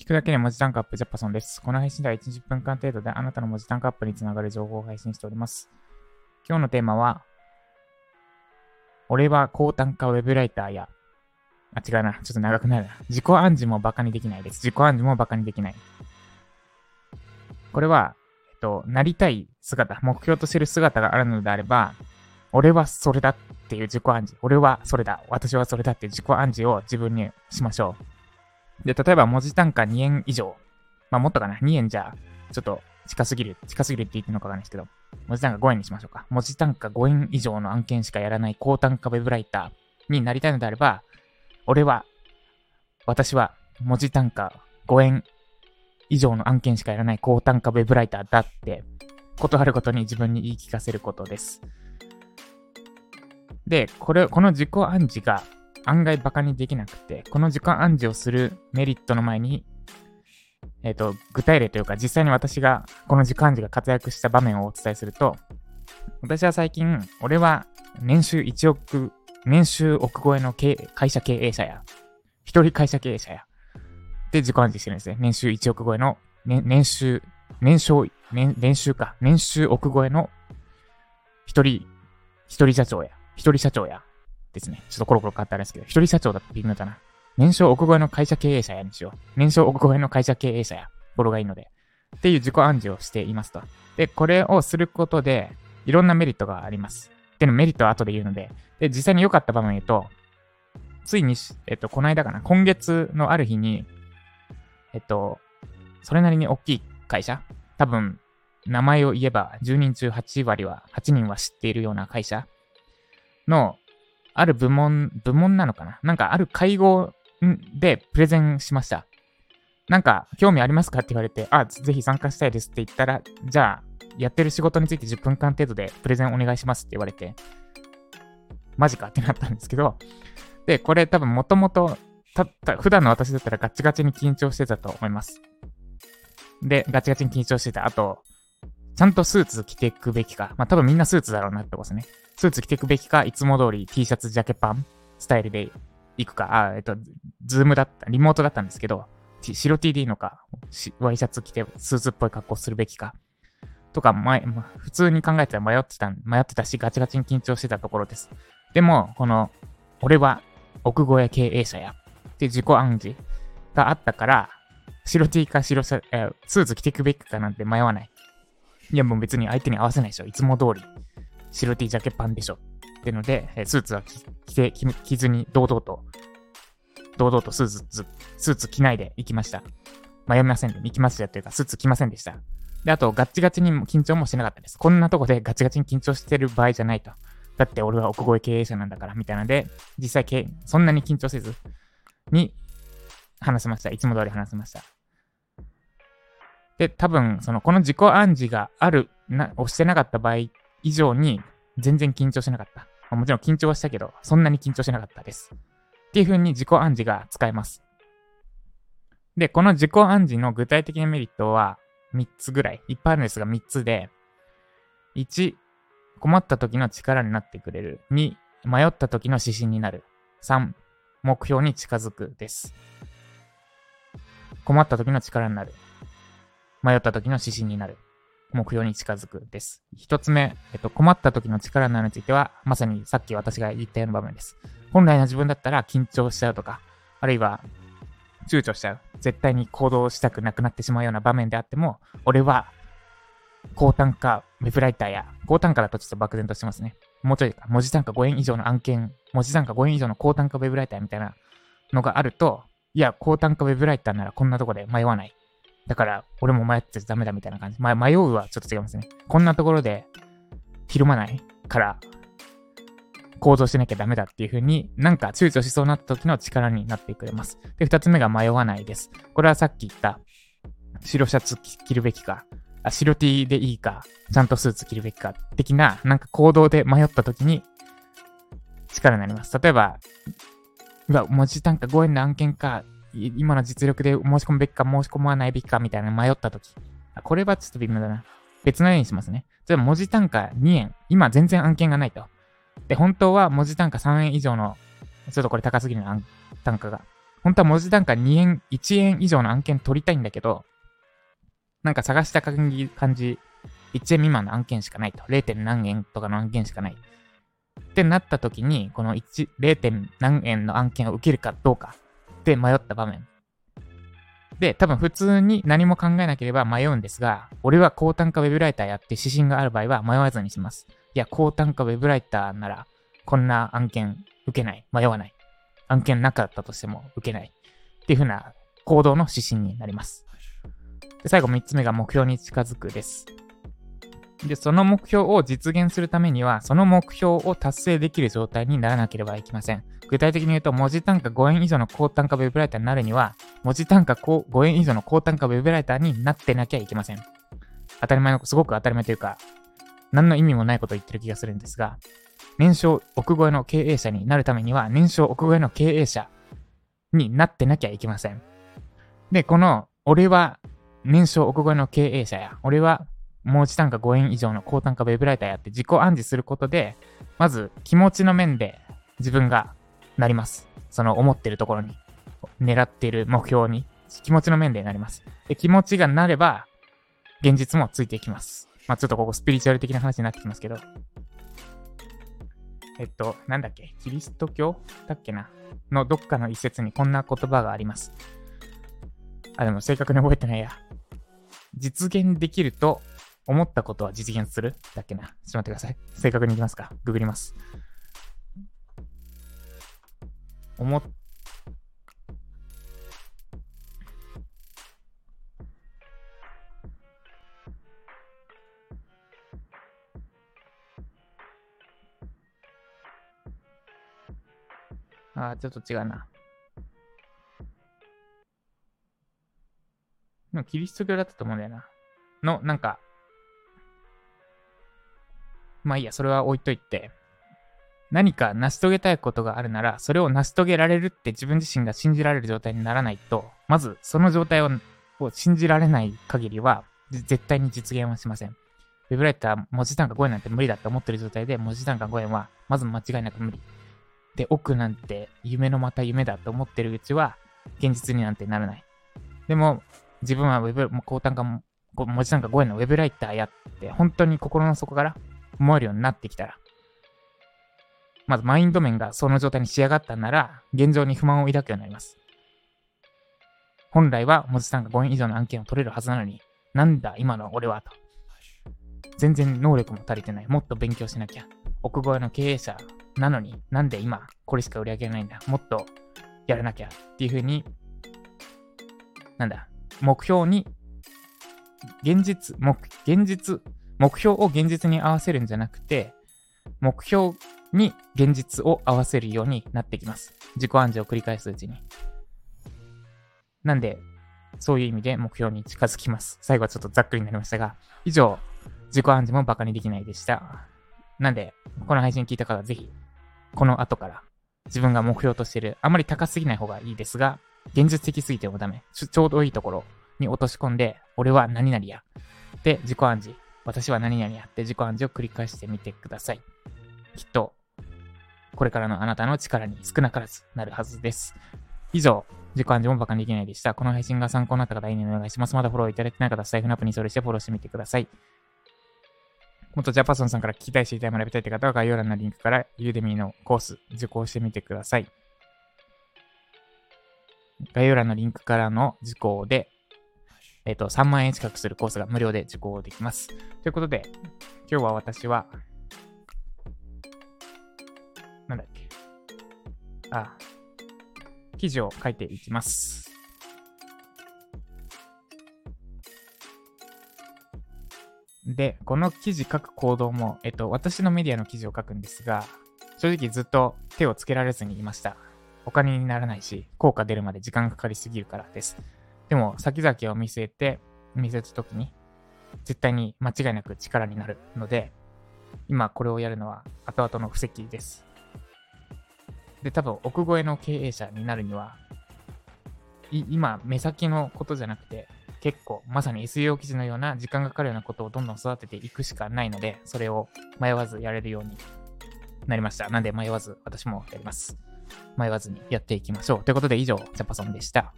聞くだけで文字単価アップジャパソンです。この配信では1、0分間程度であなたの文字単価アップにつながる情報を配信しております。今日のテーマは、俺は高単価ウェブライターや、あ、違うな。ちょっと長くなるな。自己暗示もバカにできないです。自己暗示もバカにできない。これは、えっと、なりたい姿、目標としてる姿があるのであれば、俺はそれだっていう自己暗示。俺はそれだ。私はそれだっていう自己暗示を自分にしましょう。で、例えば文字単価2円以上。まあ、もっとかな。2円じゃ、ちょっと近すぎる。近すぎるって言ってるのかわかんないですけど。文字単価5円にしましょうか。文字単価5円以上の案件しかやらない高単価ウェブライターになりたいのであれば、俺は、私は文字単価5円以上の案件しかやらない高単価ウェブライターだって、ことあることに自分に言い聞かせることです。で、これ、この自己暗示が案外バカにできなくて、この自己暗示をするメリットの前に、えっ、ー、と、具体例というか、実際に私がこの自己暗示が活躍した場面をお伝えすると、私は最近、俺は年収1億、年収億超えの会社経営者や、一人会社経営者や、で自己暗示してるんですね。年収1億超えの、ね、年収、年商、年、年収か、年収億超えの一人、一人社長や、一人社長や、ですね。ちょっとコロコロ変わったんですけど、一人社長だって微妙だな。年商億超えの会社経営者やにしよう。年商億超えの会社経営者や。語呂がいいので。っていう自己暗示をしていますと。で、これをすることで、いろんなメリットがあります。でのメリットは後で言うので。で、実際に良かった場面言うと、ついに、えっと、この間かな、今月のある日に、えっと、それなりに大きい会社多分、名前を言えば10人中8割は、8人は知っているような会社の、ある部門、部門なのかな？なんかある会合でプレゼンしました。なんか、興味ありますかって言われて、あ、ぜひ参加したいですって言ったら、じゃあ、やってる仕事について10分間程度でプレゼンお願いしますって言われて、マジかってなったんですけど、で、これ多分もともと、たった、普段の私だったらガチガチに緊張してたと思います。で、ガチガチに緊張してた。あと、ちゃんとスーツ着ていくべきか。まあ多分みんなスーツだろうなってことですね。スーツ着ていくべきか、いつも通り T シャツ、ジャケパンスタイルで行くか。あ、えっと、ズームだった、リモートだったんですけど、白 T でいいのか、ワイシャツ着てスーツっぽい格好するべきか。とか、前、まあ、普通に考えたら迷ってた、迷ってたし、ガチガチに緊張してたところです。でも、この、俺は奥越え経営者や、って自己暗示があったから、白 T か白シャ、えー、スーツ着ていくべきかなんて迷わない。いやもう別に相手に合わせないでしょ。いつも通り。白 T ジャケパンでしょ。ってので、スーツは着て、着ずに堂々と、堂々とスーツ、スーツ着ないで行きました。迷いませんで、行きましたというか、スーツ着ませんでした。で、あと、ガッチガチに緊張もしなかったです。こんなとこでガチガチに緊張してる場合じゃないと。だって俺は奥越え経営者なんだから、みたいなので、実際、そんなに緊張せずに話せました。いつも通り話せました。で、多分、その、この自己暗示がある、な、をしてなかった場合以上に、全然緊張しなかった。まあ、もちろん緊張はしたけど、そんなに緊張しなかったです。っていう風に自己暗示が使えます。で、この自己暗示の具体的なメリットは3つぐらい。いっぱいあるんですが3つで、1、困った時の力になってくれる。2、迷った時の指針になる。3、目標に近づくです。困った時の力になる。迷った時の指針になる。目標に近づくです。一つ目、えっと、困った時の力になるについては、まさにさっき私が言ったような場面です。本来の自分だったら緊張しちゃうとか、あるいは躊躇しちゃう。絶対に行動したくなくなってしまうような場面であっても、俺は高単価ウェブライターや、高単価だとちょっと漠然としてますね。もうちょいか、文字単価5円以上の案件、文字単価5円以上の高単価ウェブライターみたいなのがあると、いや、高単価ウェブライターならこんなとこで迷わない。だから、俺も迷ってダメだみたいな感じ。ま、迷うはちょっと違いますね。こんなところで、ひるまないから、行動しなきゃダメだっていう風に、なんか躊躇しそうになった時の力になってくれます。で、二つ目が迷わないです。これはさっき言った、白シャツ着るべきか、あ白 T でいいか、ちゃんとスーツ着るべきか、的な、なんか行動で迷った時に、力になります。例えば、うわ、文字単価5円の案件か、今の実力で申し込むべきか申し込まないべきかみたいな迷った時。これはちょっと微妙だな。別のようにしますね。例えば文字単価2円。今全然案件がないと。で、本当は文字単価3円以上の、ちょっとこれ高すぎるな、単価が。本当は文字単価2円、1円以上の案件取りたいんだけど、なんか探した感じ、感じ1円未満の案件しかないと。0. 何円とかの案件しかない。ってなった時に、この1、0. 何円の案件を受けるかどうかって迷った場面。で、多分普通に何も考えなければ迷うんですが、俺は高単価ウェブライターやって指針がある場合は迷わずにします。いや、高単価ウェブライターなら、こんな案件受けない。迷わない。案件なかったとしても受けない。っていう風な行動の指針になります。で最後3つ目が目標に近づくです。で、その目標を実現するためには、その目標を達成できる状態にならなければいけません。具体的に言うと、文字単価5円以上の高単価ウェブライターになるには、文字単価5円以上の高単価ウェブライターになってなきゃいけません。当たり前の、すごく当たり前というか、何の意味もないことを言ってる気がするんですが、年商億超えの経営者になるためには、年商億超えの経営者になってなきゃいけません。で、この、俺は年商億超えの経営者や、俺は文字単価5円以上の高単価ウェブライターやって自己暗示することで、まず気持ちの面で自分がなります。その思ってるところに、狙ってる目標に、気持ちの面でなります。で、気持ちがなれば、現実もついていきます。まあちょっとここスピリチュアル的な話になってきますけど。えっと、なんだっけ？キリスト教だっけな？のどっかの一節にこんな言葉があります。あ、でも正確に覚えてないや。実現できると思ったことは実現する？だっけな。ちょっと待ってください。正確にいきますか。ググります。思っああ、ちょっと違うな。でもキリスト教だったと思うんだよな。の、なんか、まあいいや、それは置いといて、何か成し遂げたいことがあるなら、それを成し遂げられるって自分自身が信じられる状態にならないと、まずその状態を信じられない限りは、絶対に実現はしません。ウェブライター、文字単価5円なんて無理だって思ってる状態で、文字単価5円は、まず間違いなく無理。で、奥なんて夢のまた夢だと思ってるうちは、現実になんてならない。でも、自分はウェブ、高単価も、文字単価5円のウェブライターやって、本当に心の底から思えるようになってきたら、まずマインド面がその状態に仕上がったなら、現状に不満を抱くようになります。本来は文字単価5円以上の案件を取れるはずなのに、なんだ今の俺はと。全然能力も足りてない。もっと勉強しなきゃ。奥越えの経営者なのに、なんで今これしか売り上げないんだ。もっとやらなきゃっていう風に、なんだ、目標に、現実、目、現実目標を現実に合わせるんじゃなくて、目標に現実を合わせるようになってきます。自己暗示を繰り返すうちに。なんで、そういう意味で目標に近づきます。最後はちょっとざっくりになりましたが、以上、自己暗示もバカにできないでした。なんで、この配信聞いた方はぜひ、この後から自分が目標としてる、あまり高すぎない方がいいですが、現実的すぎてもダメ。ちょうどいいところに落とし込んで、俺は何々や。で、自己暗示。私は何々やって自己暗示を繰り返してみてください。きっと、これからのあなたの力に少なからずなるはずです。以上、自己暗示もバカにできないでした。この配信が参考になった方、いいねお願いします。まだフォローいただいてない方、スタイフのアプリにそれしてフォローしてみてください。もっとジャパソンさんから聞きたい、知りたい、学びたいって方は概要欄のリンクからユーデミーのコース受講してみてください。概要欄のリンクからの受講でえっ、ー、と、3万円近くするコースが無料で受講できます。ということで、今日は私は、なんだっけ。あ、記事を書いていきます。で、この記事書く行動も、えっと、私のメディアの記事を書くんですが、正直ずっと手をつけられずにいました。お金にならないし、効果出るまで時間がかかりすぎるからです。でも、先々を見据えて、見せた時に、絶対に間違いなく力になるので、今これをやるのは後々の布石です。で、多分、奥越えの経営者になるには、今、目先のことじゃなくて、結構、まさに SEO 記事のような時間がかかるようなことをどんどん育てていくしかないので、それを迷わずやれるようになりました。なんで迷わず私もやります。迷わずにやっていきましょう。ということで以上、ジャパソンでした。